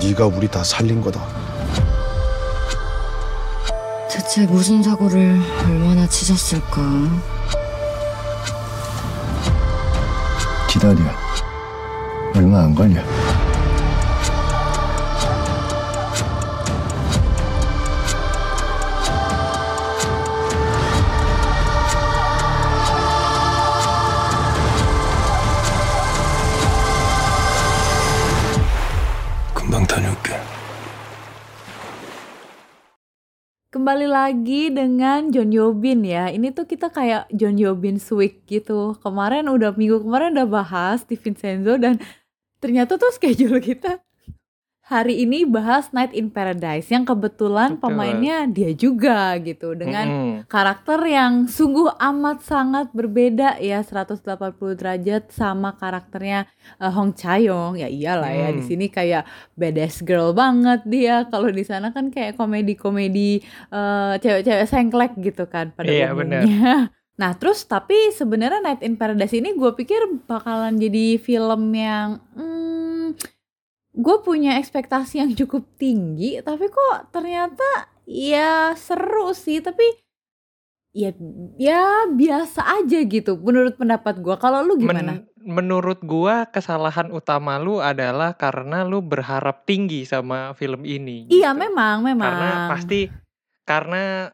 네가 우리 다 살린 거다. 대체 무슨 사고를 얼마나 치셨을까? 기다려. 얼마 안 걸려. Lagi dengan John Yobin ya. Ini tuh kita kayak John Yobin Week gitu. Kemarin udah minggu kemarin udah bahas di Vincenzo dan ternyata tuh schedule kita hari ini bahas Night in Paradise yang kebetulan Betul. pemainnya dia juga gitu dengan Mm-mm. karakter yang sungguh amat sangat berbeda ya 180 derajat sama karakternya eh, Hong Chayong ya iyalah ya di Hmm. sini kayak badass girl banget dia kalau di sana kan kayak komedi-komedi eh, cewek-cewek sengklek gitu kan pada Iya, umumnya. Nah terus tapi sebenarnya Night in Paradise ini gue pikir bakalan jadi film yang hmm, gue punya ekspektasi yang cukup tinggi tapi kok ternyata ya seru sih tapi ya ya biasa aja gitu menurut pendapat gue kalau lu gimana? Men- menurut gua kesalahan utama lu adalah karena lu berharap tinggi sama film ini. iya gitu. memang memang. Karena pasti karena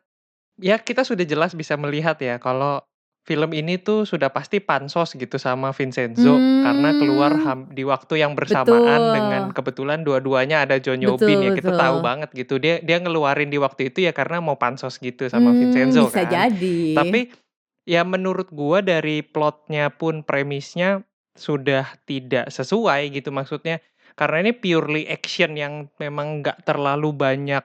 ya kita sudah jelas bisa melihat ya kalau film ini tuh sudah pasti pansos gitu sama Vincenzo karena keluar Hmm. ham- di waktu yang bersamaan Betul. dengan kebetulan dua-duanya ada John Betul, Yobin ya kita betul. tahu banget gitu dia dia ngeluarin di waktu itu ya karena mau pansos gitu sama Hmm, Vincenzo bisa kan. jadi. Tapi ya menurut gua dari plotnya pun premisnya sudah tidak sesuai gitu maksudnya karena ini purely action yang memang nggak terlalu banyak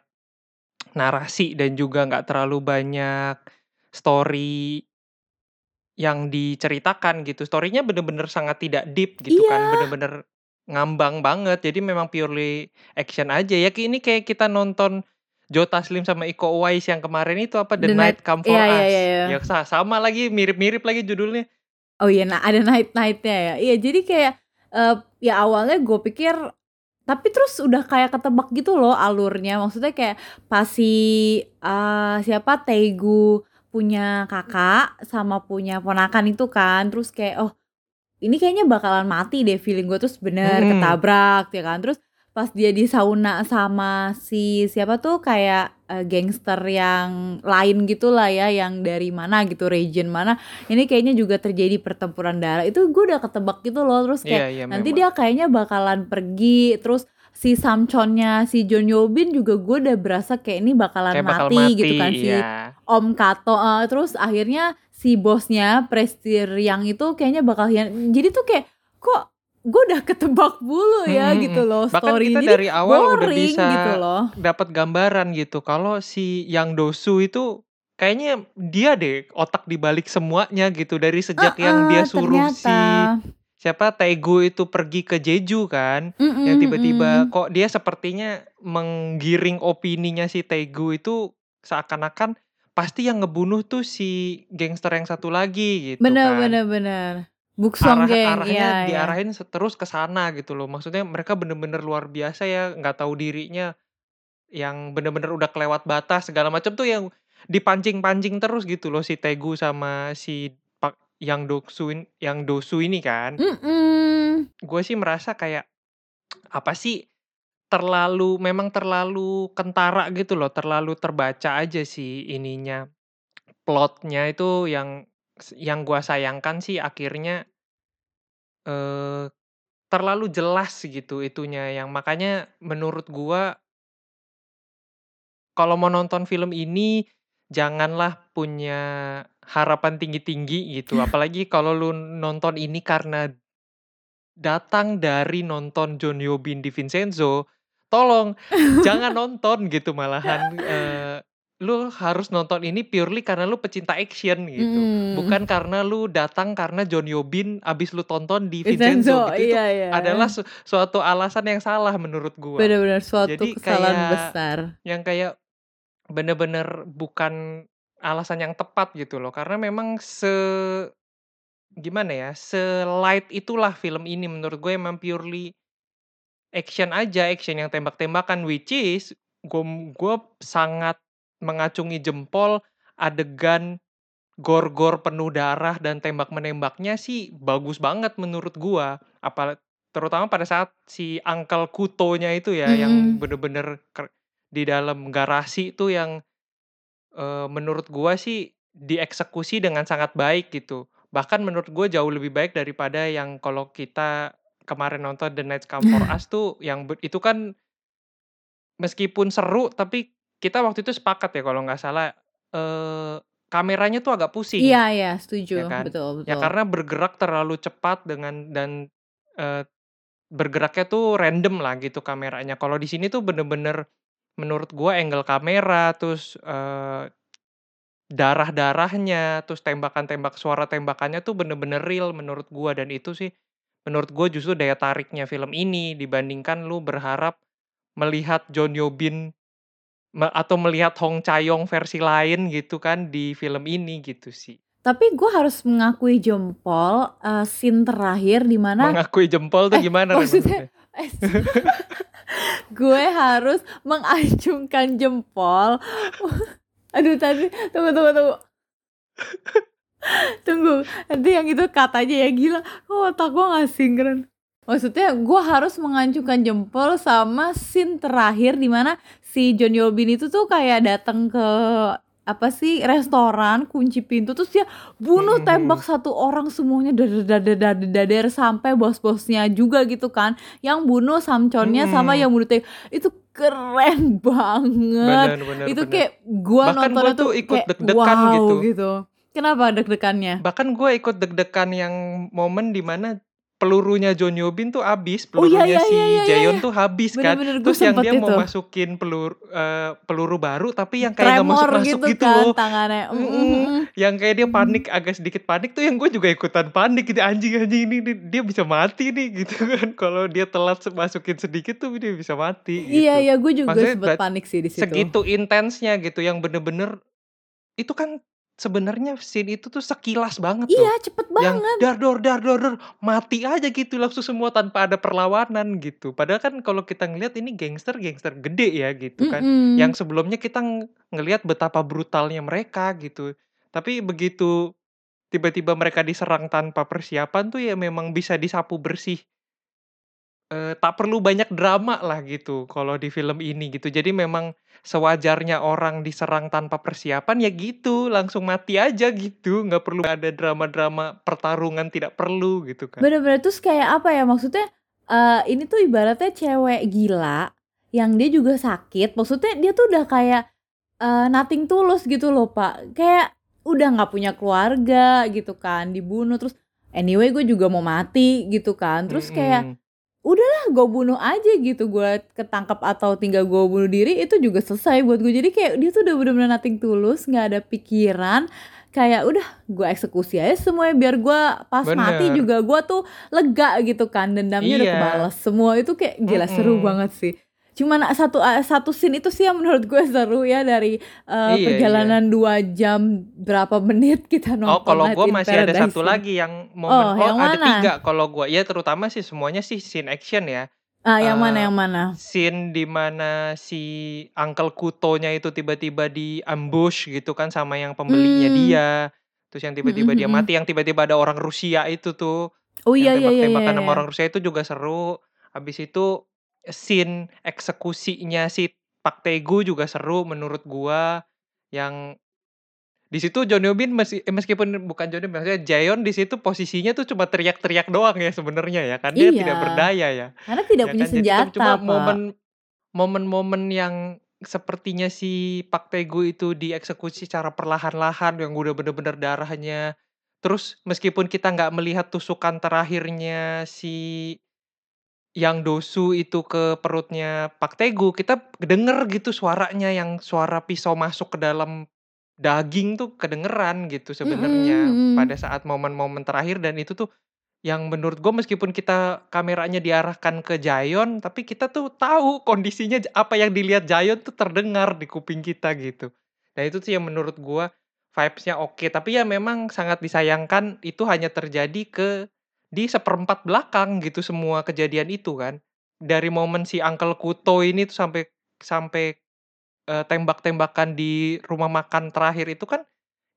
narasi dan juga nggak terlalu banyak story yang diceritakan gitu. Storynya bener-bener sangat tidak deep gitu Iya. kan, bener-bener ngambang banget. Jadi memang purely action aja ya. Ini kayak kita nonton Joe Taslim sama Iko Uwais yang kemarin itu apa The, The Night, Night- Come For iya, iya, Us. iya, iya. Ya sa- sama lagi mirip-mirip lagi judulnya. Oh iya, nah ada night nightnya ya. Iya, jadi kayak eh, ya awalnya gue pikir, tapi terus udah kayak ketebak gitu loh alurnya. Maksudnya kayak pas si eh, siapa Tegu punya kakak sama punya ponakan itu kan, terus kayak oh ini kayaknya bakalan mati deh feeling gue terus bener Hmm. ketabrak ya kan. Terus pas dia di sauna sama si siapa tuh kayak eh, gangster yang lain gitu lah ya, yang dari mana gitu, region mana ini kayaknya juga terjadi pertempuran darah itu gue udah ketebak gitu loh terus kayak Iya, iya nanti memang. dia kayaknya bakalan pergi terus si Samconnya si John Yobin juga gue udah berasa kayak ini bakalan Kayak bakal mati, mati, gitu kan si iya. Om Kato. Eh, terus akhirnya si bosnya Prestir yang itu kayaknya bakal hian jadi tuh kayak kok gue udah ketebak dulu ya Hmm, gitu loh Bahkan story kita jadi dari awal udah boring bisa gitu loh. dapat gambaran gitu. Kalau si Yang Dosu itu kayaknya dia deh otak dibalik semuanya gitu. Dari sejak yang dia suruh si ternyata. Siapa Tegu itu pergi ke Jeju kan Mm-mm, yang tiba-tiba mm-mm. kok dia sepertinya menggiring opininya si Tegu itu seakan-akan pasti yang ngebunuh tuh si gangster yang satu lagi gitu bener kan bener bener Buksong arah geng arahnya iya. diarahin se- terus ke sana gitu loh. Maksudnya mereka bener-bener luar biasa ya, nggak tahu dirinya yang bener-bener udah kelewat batas segala macam tuh yang dipancing-pancing terus gitu loh si Tegu sama si yang Dosu yang Dosu ini kan. Gue sih merasa kayak apa sih terlalu memang terlalu kentara gitu loh, terlalu terbaca aja sih ininya plotnya itu yang yang gua sayangkan sih akhirnya eh terlalu jelas gitu itunya yang makanya menurut gua kalau mau nonton film ini janganlah punya harapan tinggi-tinggi gitu. Apalagi kalau lu nonton ini karena datang dari nonton John Yobin di Vincenzo tolong jangan nonton gitu malahan eh, lu harus nonton ini purely karena lu pecinta action gitu. Mm. bukan karena lu datang karena John Yobin abis lu tonton di Vincenzo, Vincenzo gitu. Iya, itu iya. adalah su- suatu alasan yang salah menurut gua. Bener-bener suatu Jadi kesalahan kayak besar. yang kayak bener-bener bukan alasan yang tepat gitu loh. Karena memang se gimana ya, se-light itulah film ini menurut gue emang purely action aja, action yang tembak-tembakan which is gum gue sangat mengacungi jempol adegan gor-gor penuh darah dan tembak-menembaknya sih bagus banget menurut gua. Apala terutama pada saat si Uncle Kutonya itu ya yang Mhm. bener-bener di dalam garasi itu yang, eee, menurut gua sih dieksekusi dengan sangat baik gitu. Bahkan menurut gue jauh lebih baik daripada yang kalau kita kemarin nonton The Night Comes For Us tuh yang itu kan meskipun seru tapi kita waktu itu sepakat ya kalau nggak salah, eee, kameranya tuh agak pusing, Iya iya, setuju, ya kan? betul Ya betul. karena bergerak terlalu cepat dengan dan, eee, bergeraknya tuh random lah gitu kameranya. Kalau di sini tuh bener-bener menurut gua angle kamera, terus, eee, darah-darahnya, terus tembakan-tembak suara tembakannya tuh bener-bener real menurut gua dan itu sih menurut gua justru daya tariknya film ini dibandingkan lu berharap melihat John Yo Bin me atau melihat Hong Cha-yong versi lain gitu kan di film ini gitu sih. Tapi gue harus mengakui jempol, eee, scene terakhir di mana Mengakui jempol tuh eh, gimana maksudnya maksudnya? gue harus mengacungkan jempol. Aduh tadi tunggu tunggu tunggu. Tunggu, nanti yang itu katanya ya gila, kok otak gue nggak sinkron. Maksudnya gue harus mengacungkan jempol sama scene terakhir di mana si John Yo Bin itu tuh kayak datang ke apa sih restoran kunci pintu terus dia bunuh Mhm tembak satu orang semuanya dadar dadar dadar dadar sampai bos-bosnya juga gitu kan yang bunuh samconnya sama Mhm. yang bunuh itu keren banget Bener bener itu bener. kayak gua Bahkan nontonnya gua tuh ikut kayak deg-degan wow gitu. gitu kenapa deg-degannya Bahkan gue ikut deg-degan yang momen di mana pelurunya John Yo Bin tuh habis, oh iya pelurunya iya iya si iya iya Jaeyon iya. tuh habis kan. bener-bener gue Terus yang dia mau itu masukin peluru eee, peluru baru tapi yang kayak nggak tremor masuk-masuk gitu gitu kan loh. tangannya mm, mm, mm, Yang kayak dia mm. panik, agak sedikit panik tuh yang gue juga ikutan panik gitu, anjing anjing ini dia bisa mati nih gitu kan. Kalau dia telat masukin sedikit tuh dia bisa mati iya gitu. iya gue juga Maksudnya berat panik sih di situ segitu intensnya gitu yang bener-bener itu kan sebenarnya scene itu tuh sekilas banget loh. iya cepet Yang banget dar dor dar dor dor, mati aja gitu langsung semua tanpa ada perlawanan gitu. Padahal kan kalau kita ngelihat ini gangster-gangster gede ya gitu kan. Mm-mm. Yang sebelumnya kita ng ngelihat betapa brutalnya mereka gitu. Tapi begitu tiba-tiba mereka diserang tanpa persiapan tuh ya memang bisa disapu bersih. Eee, tak perlu banyak drama lah gitu kalau di film ini gitu. Jadi memang sewajarnya orang diserang tanpa persiapan ya gitu, langsung mati aja gitu, nggak perlu ada drama-drama pertarungan tidak perlu gitu kan. Bener-bener terus kayak apa ya maksudnya eee, ini tuh ibaratnya cewek gila yang dia juga sakit, maksudnya dia tuh udah kayak, eee, nothing tulus gitu loh, Pak. Kayak udah nggak punya keluarga gitu kan, dibunuh terus anyway gue juga mau mati gitu kan. Terus kayak Mhm. Udahlah gue bunuh aja gitu, gue ketangkep atau tinggal gue bunuh diri itu juga selesai buat gue. Jadi kayak dia tuh udah bener-bener nothing tulus, nggak ada pikiran, kayak udah gue eksekusi aja semuanya biar gue pas mati Bener. juga gue tuh lega gitu kan, dendamnya udah Iya. kebales semua. Itu kayak gila seru Mhm. banget sih. Cuman satu satu scene itu sih yang menurut gue seru ya dari, eee, Iya iya. perjalanan 2 jam berapa menit kita Oh nonton kalau Night gue masih ada Paradise satu ini. lagi yang momen Oh oh yang ada mana? 3 kalau gue, ya terutama sih semuanya sih scene action ya. Ah, yang mana Eee, yang mana? scene di mana si Uncle Kutonya itu tiba-tiba di-ambush gitu kan sama yang pembelinya Mmm. dia, terus yang tiba-tiba Mhm dia mhm. mati, yang tiba-tiba ada orang Rusia itu tuh, Oh iya iya iya iya tembak-tembakan sama iya. orang Rusia itu juga seru. Habis itu scene eksekusinya si Park Tae-gu juga seru menurut gua, yang di situ John Yo Bin meski meskipun bukan John Yo Bin, maksudnya Jaeyon di situ posisinya tuh cuma teriak-teriak doang ya sebenarnya ya kan, dia tidak Iya, berdaya ya. karena tidak Ya punya kan, jadi senjata, cuma Pak. momen momen-momen yang sepertinya si Park Tae-gu itu dieksekusi secara perlahan-lahan yang udah bener-bener darahnya. Terus meskipun kita nggak melihat tusukan terakhirnya si Yang Do-soo itu ke perutnya Park Tae-gu, kita denger gitu suaranya yang suara pisau masuk ke dalam daging tuh kedengeran gitu sebenarnya mhm. pada saat momen-momen terakhir dan itu tuh yang menurut gue meskipun kita kameranya diarahkan ke Jaeyon, tapi kita tuh tahu kondisinya apa yang dilihat Jaeyon tuh terdengar di kuping kita gitu. Nah itu sih yang menurut gua vibes-nya oke, tapi ya memang sangat disayangkan itu hanya terjadi ke di seperempat belakang gitu semua kejadian itu kan. Dari momen si Uncle Kuto ini tuh sampai sampai, eee, tembak-tembakan di rumah makan terakhir itu kan,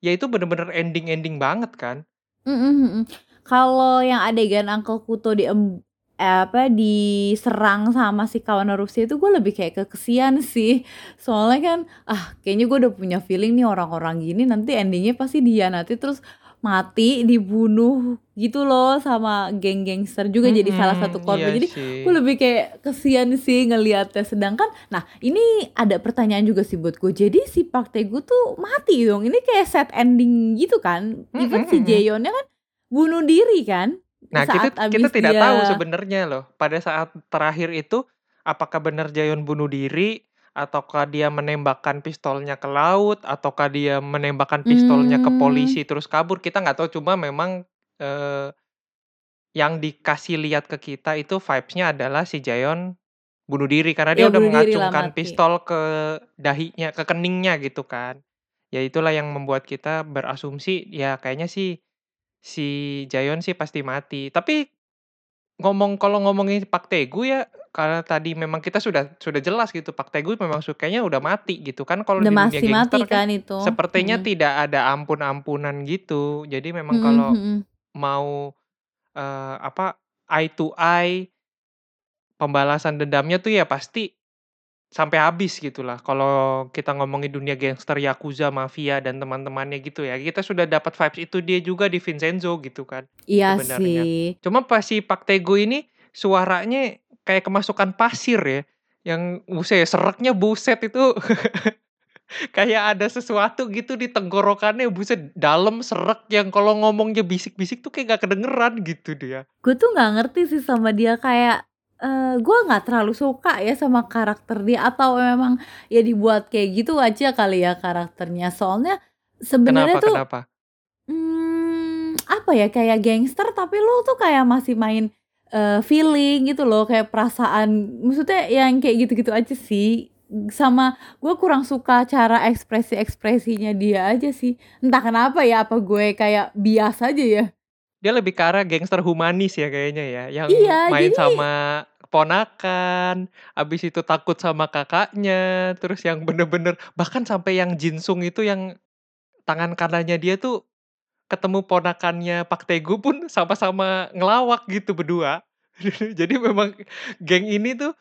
ya itu bener-bener ending-ending banget kan. Mhm mhm. Kalau yang adegan Uncle Kuto diem eee, apa, diserang sama si kawan Rusia itu gue lebih kayak ke kesian sih. Soalnya kan, ah kayaknya gue udah punya feeling nih orang-orang gini nanti endingnya pasti dia nanti terus mati, dibunuh gitu loh sama geng gangster juga jadi salah satu korban. iya Jadi gue lebih kayak kesian sih ngelihatnya. Sedangkan nah ini ada pertanyaan juga sih buat gue. Jadi si Park Tae-goo tuh mati dong? Ini kayak sad ending gitu kan? Even Mhm si. Jaehyunnya kan bunuh diri kan? Nah, kita Saat kita abis tidak dia tahu sebenarnya loh, pada saat terakhir itu, apakah benar Jaehyun bunuh diri, ataukah dia menembakkan pistolnya ke laut, ataukah dia menembakkan pistolnya ke Mmm. polisi terus kabur, kita nggak tahu. Cuma memang, eee, yang dikasih lihat ke kita itu vibes-nya adalah si Jaehyun bunuh diri karena dia Ya udah bunuh mengacungkan mati. pistol ke dahinya, ke keningnya gitu kan. Ya itulah yang membuat kita berasumsi, ya kayaknya sih si Jaehyun sih pasti mati. Tapi ngomong kalau ngomongin Park Tae-goo ya, karena tadi memang kita sudah sudah jelas gitu Park Tae-goo memang su kayaknya udah mati gitu kan kalau di dunia mati kan kan itu. sepertinya Mhm. tidak ada ampun-ampunan gitu. Jadi memang Mhm kalau mhm. mau, eee, apa, eye to eye pembalasan dendamnya tuh ya pasti sampai habis gitulah. Kalau kita ngomongin dunia gangster, yakuza, mafia, dan teman-temannya gitu ya, kita sudah dapat vibes itu dia juga di Vincenzo gitu kan Iya sebenarnya. sih. Cuma pas si Park Tae-goo ini suaranya kayak kemasukan pasir ya, yang buset sereknya buset itu kayak ada sesuatu gitu di tenggorokannya, buset dalam, sreg, yang kalau ngomongnya bisik-bisik tuh kayak nggak kedengeran gitu dia. Gue tuh nggak ngerti sih sama dia kayak, eee, gue nggak terlalu suka ya sama karakter dia atau memang ya dibuat kayak gitu aja kali ya karakternya. Soalnya sebenarnya Kenapa tuh kenapa? mmm, apa ya, kayak gangster tapi lu tuh kayak masih main, eee, feeling gitu loh, kayak perasaan maksudnya yang kayak gitu-gitu aja sih. Sama gue kurang suka cara ekspresi-ekspresinya dia aja sih. Entah kenapa ya, apa gue kayak bias aja ya? Dia lebih ke arah gangster humanis ya kayaknya ya, yang Iya, main jadi sama ponakan, habis itu takut sama kakaknya, terus yang bener-bener bahkan sampai yang Jin-sung itu yang tangan kanannya dia tuh ketemu ponakannya Park Tae-goo pun sama-sama ngelawak gitu berdua. Jadi memang geng ini tuh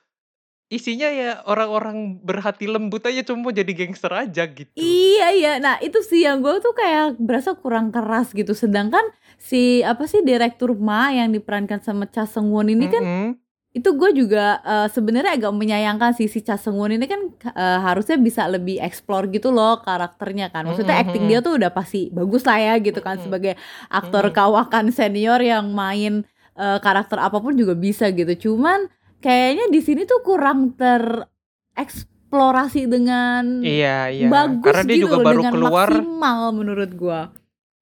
isinya ya orang-orang berhati lembut aja, cuma jadi gangster aja gitu. Iya iya. Nah itu sih yang gue tuh kayak berasa kurang keras gitu. Sedangkan si apa sih direktur Ma yang diperankan sama Cha Seung-won ini kan Mhm. Itu gue juga, eee, sebenarnya agak menyayangkan sih si Cha Seung-won ini kan, eee, harusnya bisa lebih explore gitu loh karakternya kan. Maksudnya Mhm acting dia tuh udah pasti bagus lah ya gitu kan Mhm. sebagai aktor Mhm. kawakan senior yang main, eee, karakter apa pun juga bisa gitu. Cuman kayaknya di sini tuh kurang tereksplorasi dengan Iya iya, bagus karena dia gitu juga loh, baru dengan keluar maksimal menurut gua.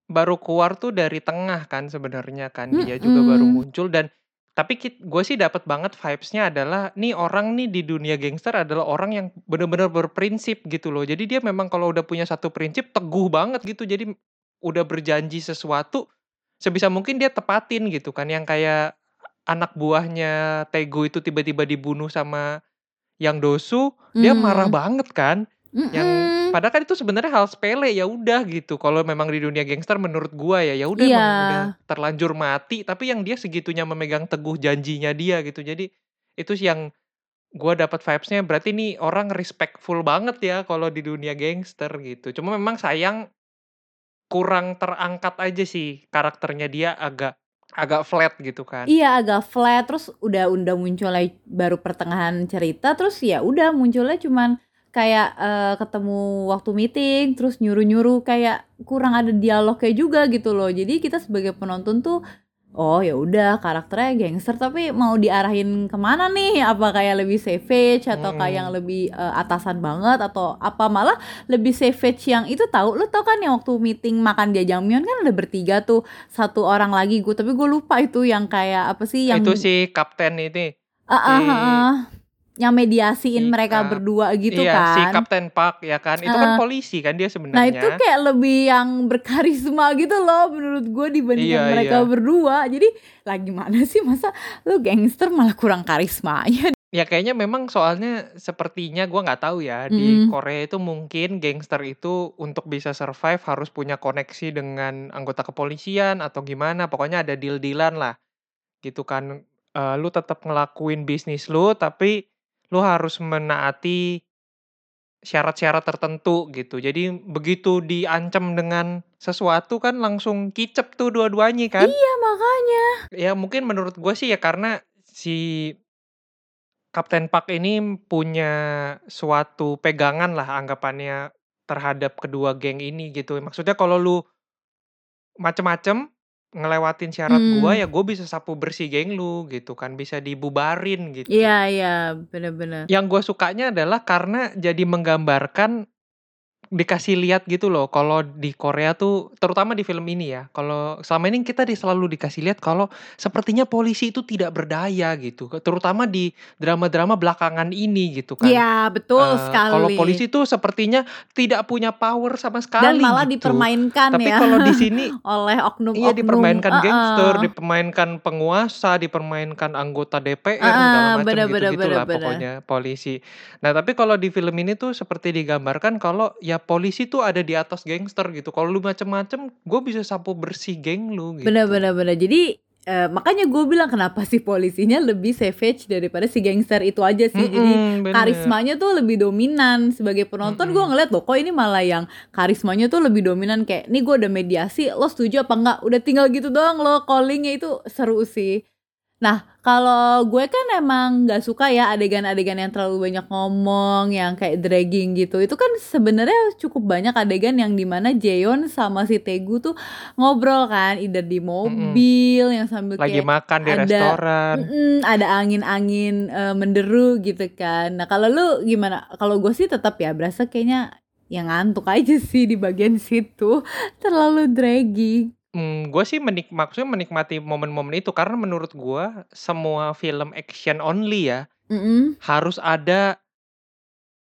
baru keluar tuh dari tengah kan sebenarnya kan, dia juga baru muncul dan tapi gue sih dapat banget vibes-nya adalah nih orang nih di dunia gangster adalah orang yang bener-bener berprinsip gitu loh. Jadi dia memang kalau udah punya satu prinsip teguh banget gitu. Jadi udah berjanji sesuatu sebisa mungkin dia tepatin gitu kan. Yang kayak anak buahnya Tae-goo itu tiba-tiba dibunuh sama Yang Dosu, dia marah Mmm. banget kan. Yang Mhm. padahal kan itu sebenarnya hal sepele, ya udah gitu. Kalau memang di dunia gangster menurut gua ya, ya udah emang udah terlanjur mati, tapi yang dia segitunya memegang teguh janjinya dia gitu. Jadi itu sih yang gua dapat vibes-nya berarti nih orang respectful banget ya kalau di dunia gangster gitu. Cuma memang sayang kurang terangkat aja sih karakternya dia agak agak flat gitu kan. Iya agak flat terus udah udah munculnya baru pertengahan cerita terus ya udah munculnya cuman kayak, eee, ketemu waktu meeting terus nyuruh-nyuruh kayak kurang ada dialognya juga gitu loh. Jadi kita sebagai penonton tuh, oh ya udah karakternya gangster tapi mau diarahin ke mana nih? Apa kayak lebih savage atau kayak yang Mhm. lebih, eee, atasan banget atau apa malah lebih savage yang itu tahu, lu tahu kan yang waktu meeting makan jajangmyeon kan ada bertiga tuh, satu orang lagi gue tapi gue lupa itu yang kayak apa sih yang Itu si kapten ini, Heeh si heeh. Yang mediasiin Si mereka berdua gitu iya, si kan. Kapten Park ya kan, itu kan Heeh. polisi kan dia Nah itu sebenarnya. kayak lebih yang berkarisma gitu loh menurut gue dibandingkan Iya, mereka iya. berdua. Jadi lah gimana sih masa lu gangster malah kurang karismanya. Ya kayaknya memang soalnya sepertinya gua nggak tahu ya, di Mhm. Korea itu mungkin gangster itu untuk bisa survive harus punya koneksi dengan anggota kepolisian atau gimana, pokoknya ada deal-deal-an lah, gitu kan. Eee, lu tetap ngelakuin bisnis lu, tapi lu harus menaati syarat-syarat tertentu gitu. Jadi begitu diancam dengan sesuatu kan langsung kicep tuh dua-duanya kan. Iya makanya. Ya mungkin menurut gue sih ya karena si Kapten Park ini punya suatu pegangan lah anggapannya terhadap kedua geng ini gitu. Maksudnya kalau lu macem-macem ngelewatin syarat gua Hmm. ya gue bisa sapu bersih geng lu gitu kan, bisa dibubarin gitu. Iya iya bener-bener. Yang gue sukanya adalah karena jadi menggambarkan dikasih lihat gitu loh kalau di Korea tuh terutama di film ini ya kalau selama ini kita di, selalu dikasih lihat kalau sepertinya polisi itu tidak berdaya gitu terutama di drama-drama belakangan ini gitu kan Iya betul Eh, sekali. kalau polisi tuh sepertinya tidak punya power sama sekali Dan malah gitu. dipermainkan tapi ya kalau di sini oleh oknum-oknum. Iya dipermainkan Heeh. gangster, dipermainkan penguasa, dipermainkan anggota DPR Heeh, segala macam bener, bener, gitu-gitulah pokoknya polisi. Nah, tapi kalau di film ini tuh seperti digambarkan kalau ya polisi tuh ada di atas gangster gitu. Kalau lu macem-macem, gue bisa sapu bersih geng lu gitu. Bener bener bener. Jadi eh, makanya gue bilang kenapa sih polisinya lebih savage daripada si gangster itu aja sih. Jadi Mm-mm, bener. karismanya tuh lebih dominan sebagai penonton gue Mm-mm. ngeliat loh kok ini malah yang karismanya tuh lebih dominan kayak nih gue udah mediasi lo setuju apa enggak udah tinggal gitu doang lo callingnya itu seru sih nah kalau gue kan emang nggak suka ya adegan-adegan yang terlalu banyak ngomong yang kayak dragging gitu itu kan sebenarnya cukup banyak adegan yang di mana Jeon sama si Tegu tuh ngobrol kan either di mobil yang sambil Lagi kayak makan di ada- restoran. Ada angin-angin eh, menderu gitu kan. Nah kalau lu gimana? Kalau gue sih tetap ya berasa kayaknya yang ngantuk aja sih di bagian situ terlalu dragging. Hmm, gue sih menik maksudnya menikmati momen-momen itu karena menurut gua semua film action only ya Mm-mm. harus ada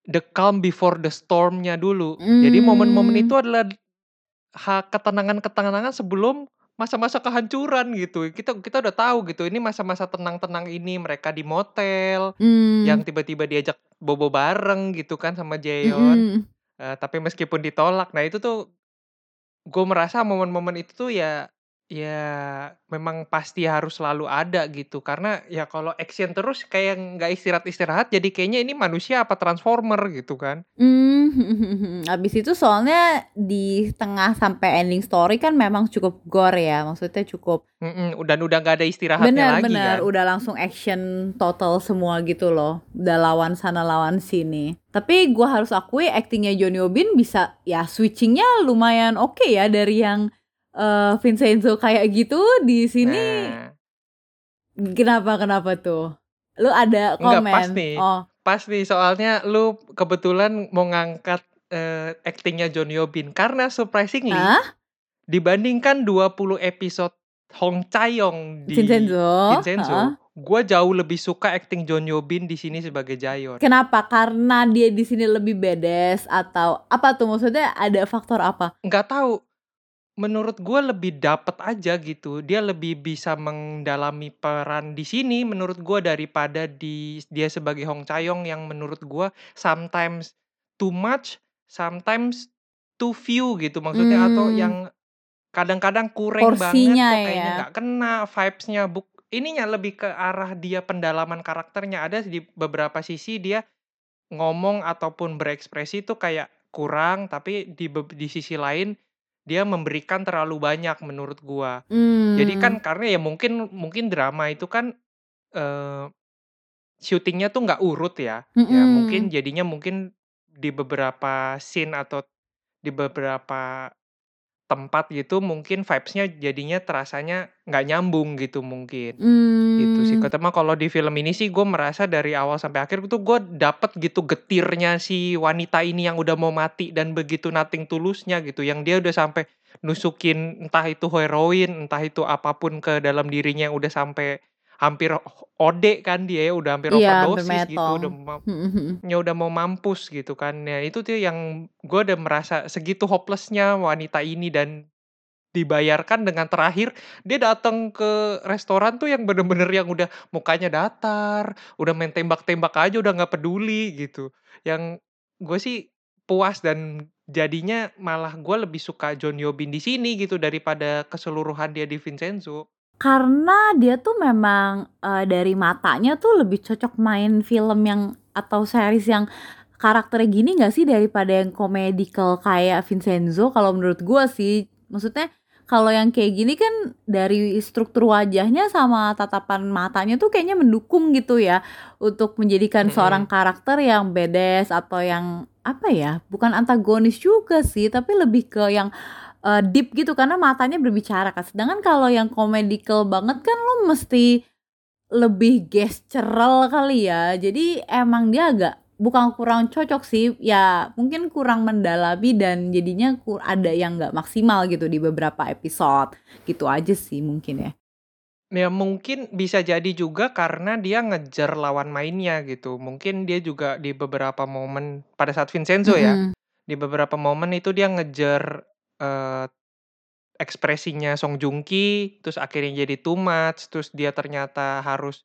the calm before the storm-nya dulu. Jadi momen-momen Hmm. itu adalah ha ketenangan-ketenangan sebelum masa-masa kehancuran gitu. Kita kita udah tahu gitu, ini masa-masa tenang-tenang ini mereka di motel, Mm. yang tiba-tiba diajak bobo bareng gitu kan sama Jaeyeon. Mm-mm. Eh, tapi meskipun ditolak, nah itu tuh gue merasa momen-momen itu tuh ya ya memang pasti harus selalu ada gitu karena ya kalau action terus kayak nggak istirahat-istirahat jadi kayaknya ini manusia apa transformer gitu kan Mm. Abis itu soalnya di tengah sampai ending story kan memang cukup gore ya, maksudnya cukup Mm-mm, dan udah nggak ada istirahatnya lagi Benar-benar kan udah langsung action total semua gitu loh. Udah lawan sana lawan sini. Tapi gua harus akui aktingnya Johnny Obin bisa ya switchingnya lumayan oke ya dari yang eh, Vincenzo kayak gitu di sini. Nah, Kenapa kenapa tuh? Lu ada Enggak, komen? pas nih. Oh, pas nih soalnya lu kebetulan mau ngangkat eh, aktingnya John Yobin karena surprisingly Hah? dibandingkan 20 episode Hong Chayong di Vincenzo. Vincenzo, Heeh. gue jauh lebih suka acting John Yobin di sini sebagai Jayon. Kenapa? Karena dia di sini lebih bedes atau apa tuh maksudnya ada faktor apa? Nggak tahu. Menurut gue lebih dapet aja gitu. Dia lebih bisa mendalami peran di sini menurut gue daripada di dia sebagai Hong Chayong yang menurut gue sometimes too much, sometimes too few gitu maksudnya atau Hmm. yang kadang-kadang kurang banget kok kayaknya ya. nggak kena vibes-nya buk ininya lebih ke arah dia pendalaman karakternya ada di beberapa sisi dia ngomong ataupun berekspresi itu kayak kurang tapi di di sisi lain dia memberikan terlalu banyak menurut gua. Jadi kan Hmm. karena ya mungkin mungkin drama itu kan eh syutingnya tuh nggak urut ya. Ya Mm-mm. mungkin jadinya mungkin di beberapa scene atau di beberapa tempat gitu mungkin vibes-nya jadinya terasanya nggak nyambung gitu mungkin. Gitu sih. Hmm. Ketemu kalau di film ini sih gue merasa dari awal sampai akhir tuh gue dapet gitu getirnya si wanita ini yang udah mau mati dan begitu nating tulusnya gitu. Yang dia udah sampai nusukin entah itu heroin, entah itu apa pun ke dalam dirinya yang udah sampai hampir OD kan dia ya, udah hampir hampir overdosis gitu, metong. udah mau Mhm mhm. ya udah mau mampus gitu kan. Ya itu tuh yang gue udah merasa segitu hopeless-nya wanita ini dan dibayarkan dengan terakhir dia datang ke restoran tuh yang bener-bener yang udah mukanya datar, udah main tembak-tembak aja udah nggak peduli gitu. Yang gue sih puas dan jadinya malah gue lebih suka John Yobin di sini gitu daripada keseluruhan dia di Vincenzo. Karena dia tuh memang, eee, dari matanya tuh lebih cocok main film yang atau series yang karakternya gini nggak sih daripada yang komedikal kayak Vincenzo kalau menurut gua sih. Maksudnya kalau yang kayak gini kan dari struktur wajahnya sama tatapan matanya tuh kayaknya mendukung gitu ya untuk menjadikan seorang karakter yang badass atau yang apa ya, bukan antagonis juga sih, tapi lebih ke yang, eee, deep gitu karena matanya berbicara kan. Sedangkan kalau yang komedikal banget kan lo mesti lebih gestural kali ya. Jadi emang dia agak bukan kurang cocok sih, ya mungkin kurang mendalami dan jadinya ada yang nggak maksimal gitu di beberapa episode. Gitu aja sih mungkin ya. Ya mungkin bisa jadi juga karena dia ngejar lawan mainnya gitu. Mungkin dia juga di beberapa momen pada saat Vincenzo ya, Mhm. di beberapa momen itu dia ngejar, eee, ekspresinya Song Joong Ki, terus akhirnya jadi too much, terus dia ternyata harus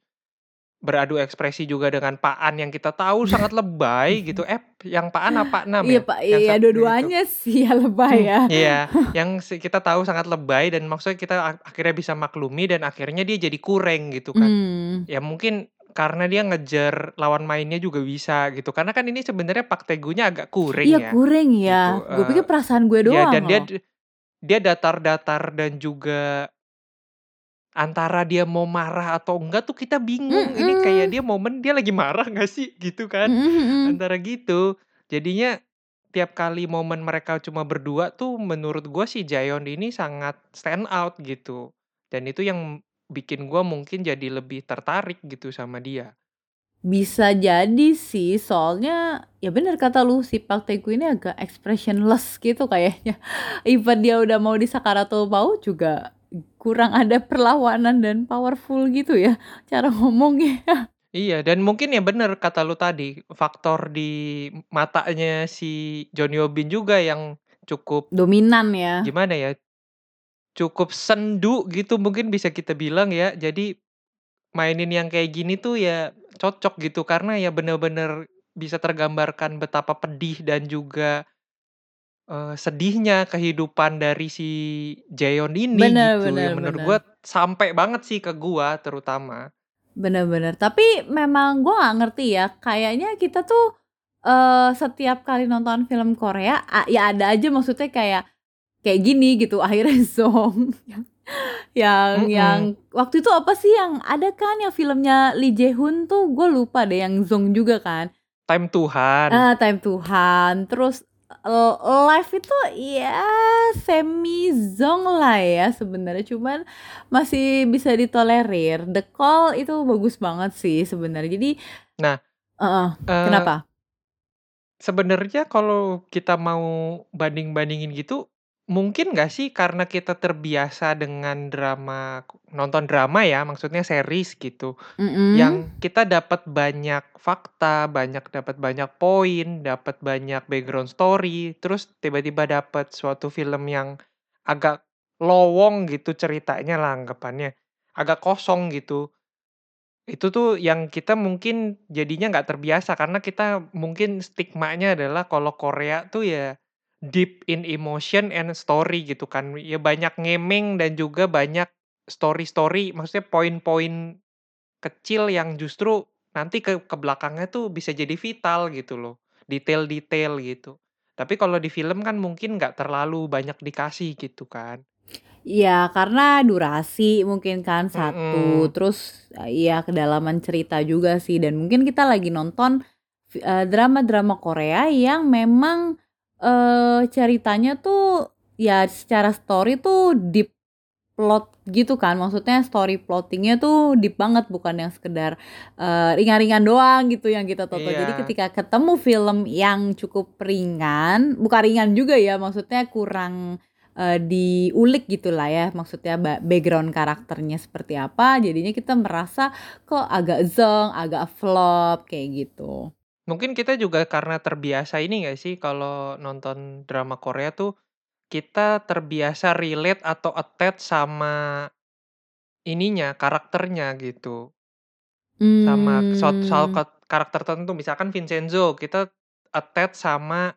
beradu ekspresi juga dengan Pak An yang kita tahu sangat lebay gitu. Eh, yang Pak An apa Pak Nam Iya ya? Pak, Yang iya satunya itu. dua-duanya sih ya lebay ya. Iya, yang si kita tahu sangat lebay dan maksudnya kita ak akhirnya bisa maklumi dan akhirnya dia jadi kurang gitu kan. Mmm. Ya mungkin karena dia ngejar lawan mainnya juga bisa gitu. Karena kan ini sebenarnya Pak Tae-gu-nya agak kurang Iya ya. kurang Gitu, ya. Gue pikir eee, perasaan gue ya doang dan dia loh. dia datar-datar dan juga antara dia mau marah atau enggak tuh kita bingung. Ini kayak dia momen dia lagi marah nggak sih gitu kan, Mhm mhm. antara gitu. Jadinya tiap kali momen mereka cuma berdua tuh menurut gua si Jaehyun ini sangat stand out gitu. Dan itu yang bikin gua mungkin jadi lebih tertarik gitu sama dia. Bisa jadi sih, soalnya ya bener kata lu si Park Tae-gu ini agak expressionless gitu kayaknya. Even dia udah mau di Sakaratul Maut juga kurang ada perlawanan dan powerful gitu ya cara ngomongnya. Iya, dan mungkin ya bener kata lu tadi, faktor di matanya si John Yo Bin juga yang cukup Dominan ya. gimana ya, cukup sendu gitu mungkin bisa kita bilang ya. Jadi mainin yang kayak gini tuh ya cocok gitu karena ya bener-bener bisa tergambarkan betapa pedih dan juga, eee, sedihnya kehidupan dari si Jaehyun ini Bener gitu. bener Yang menurut bener. gua sampai banget sih ke gua terutama. Bener bener. Tapi memang gue nggak ngerti ya, kayaknya kita tuh, eee, setiap kali nonton film Korea, ya ada aja maksudnya kayak kayak gini gitu, akhirnya zonk yang yang yang Mhm. waktu itu apa sih yang ada kan yang filmnya Lee Jae Hoon tuh gue lupa deh yang zonk juga kan. Time Tuhan. Ah, Time Tuhan. Terus, Live itu ya semi zonk lah ya sebenarnya, cuman masih bisa ditolerir. The Call itu bagus banget sih sebenarnya. Jadi Nah, heeh, eee kenapa? Sebenarnya kalau kita mau banding-bandingin gitu, mungkin nggak sih karena kita terbiasa dengan drama nonton drama ya, maksudnya series gitu, Mhm. yang kita dapat banyak fakta, banyak dapat banyak poin, dapat banyak background story, terus tiba-tiba dapat suatu film yang agak lowong gitu ceritanya lah anggapannya, agak kosong gitu. Itu tuh yang kita mungkin jadinya nggak terbiasa karena kita mungkin stigmanya adalah kalau Korea tuh ya deep in emotion and story gitu kan. Ya banyak ngemeng dan juga banyak story-story, maksudnya poin-poin kecil yang justru nanti ke ke belakangnya tuh bisa jadi vital gitu loh, detail-detail gitu. Tapi kalau di film kan mungkin nggak terlalu banyak dikasih gitu kan. Iya, karena durasi mungkin kan satu, Mhm. terus, eee, iya kedalaman cerita juga sih dan mungkin kita lagi nonton eee, drama-drama Korea yang memang, eee, ceritanya tuh ya secara story tuh deep plot gitu kan, maksudnya story plotting-nya tuh deep banget bukan yang sekedar, eee, ringan-ringan doang gitu yang kita tonton. Jadi Iya. ketika ketemu film yang cukup ringan, bukan ringan juga ya, maksudnya kurang, uh, diulik gitulah ya maksudnya ba- background karakternya seperti apa jadinya kita merasa kok agak zong agak flop kayak gitu Mungkin kita juga karena terbiasa ini gak sih kalau nonton drama Korea tuh kita terbiasa relate atau attach sama ininya, karakternya gitu. Sama suatu soal hmm. karakter tertentu misalkan Vincenzo, kita attach sama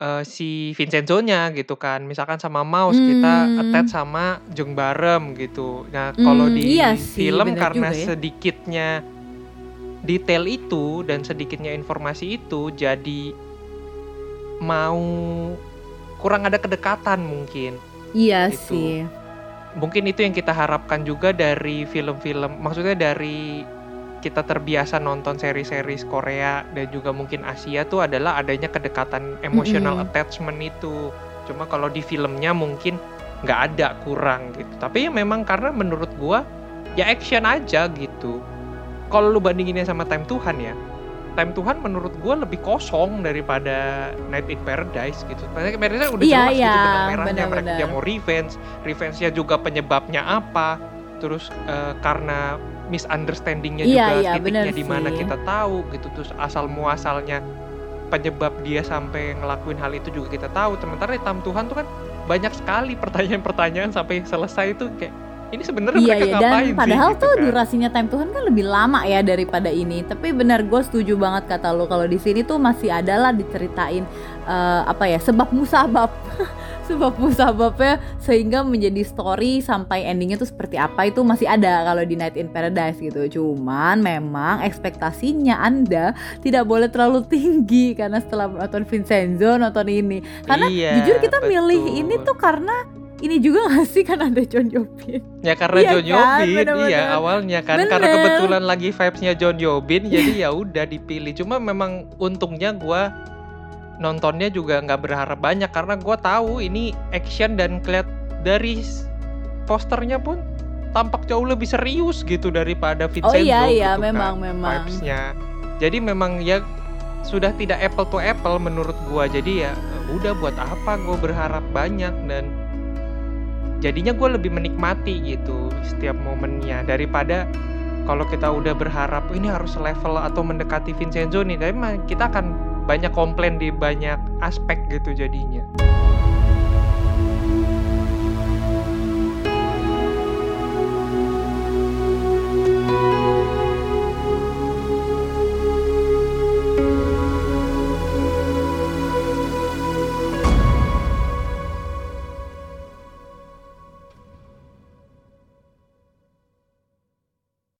uh, si Vincenzo-nya gitu kan. Misalkan sama Mouse kita attach Hmm. sama Jung Barem gitu. Nah, kalau Hmm, di iya sih, film karena juga ya. sedikitnya detail itu dan sedikitnya informasi itu jadi mau kurang ada kedekatan mungkin. Iya Itu. sih. Mungkin itu yang kita harapkan juga dari film-film, maksudnya dari kita terbiasa nonton seri-seri Korea dan juga mungkin Asia tuh adalah adanya kedekatan emotional Mm-mm. attachment itu. Cuma kalau di filmnya mungkin nggak ada kurang gitu. Tapi ya memang karena menurut gua ya action aja gitu. Kalau lu bandinginnya sama Time Tuhan ya, Time Tuhan menurut gua lebih kosong daripada Night in Paradise gitu. In Paradise udah Iya, jelas gitu iya, benang merahnya mereka dia mau revenge, revenge-nya juga penyebabnya apa, terus eh, karena misunderstanding-nya Iya, juga iya, titiknya di mana kita tahu gitu, terus asal muasalnya penyebab dia sampai ngelakuin hal itu juga kita tahu. Sementara Time Tuhan tuh kan banyak sekali pertanyaan-pertanyaan sampai selesai itu kayak ini sebenarnya Iya mereka iya ngapain dan sih padahal gitu tuh kan. durasinya time Tuhan kan lebih lama ya daripada ini. Tapi benar gue setuju banget kata lo kalau di sini tuh masih ada lah diceritain eh, apa ya sebab musabab sebab musababnya sehingga menjadi story sampai endingnya tuh seperti apa itu masih ada kalau di Night in Paradise gitu. Cuman memang ekspektasinya anda tidak boleh terlalu tinggi karena setelah nonton Vincenzo nonton ini. Karena Iya, jujur kita milih betul. ini tuh karena ini juga gak sih kan ada John Jobin. Ya karena Iya John kan, Yobin, bener-bener. iya awalnya kan karena Bener. kebetulan lagi vibes-nya John Yobin, jadi ya udah dipilih. Cuma memang untungnya gua nontonnya juga nggak berharap banyak karena gua tahu ini action dan keliat dari posternya pun tampak jauh lebih serius gitu daripada Vincenzo Oh iya iya gitu memang kan, memang. vibes-nya. Jadi memang ya sudah tidak apple to apple menurut gua. Jadi ya udah buat apa gua berharap banyak dan jadinya gue lebih menikmati gitu setiap momennya daripada kalau kita udah berharap ini harus level atau mendekati Vincenzo nih. Tapi kita akan banyak komplain di banyak aspek gitu jadinya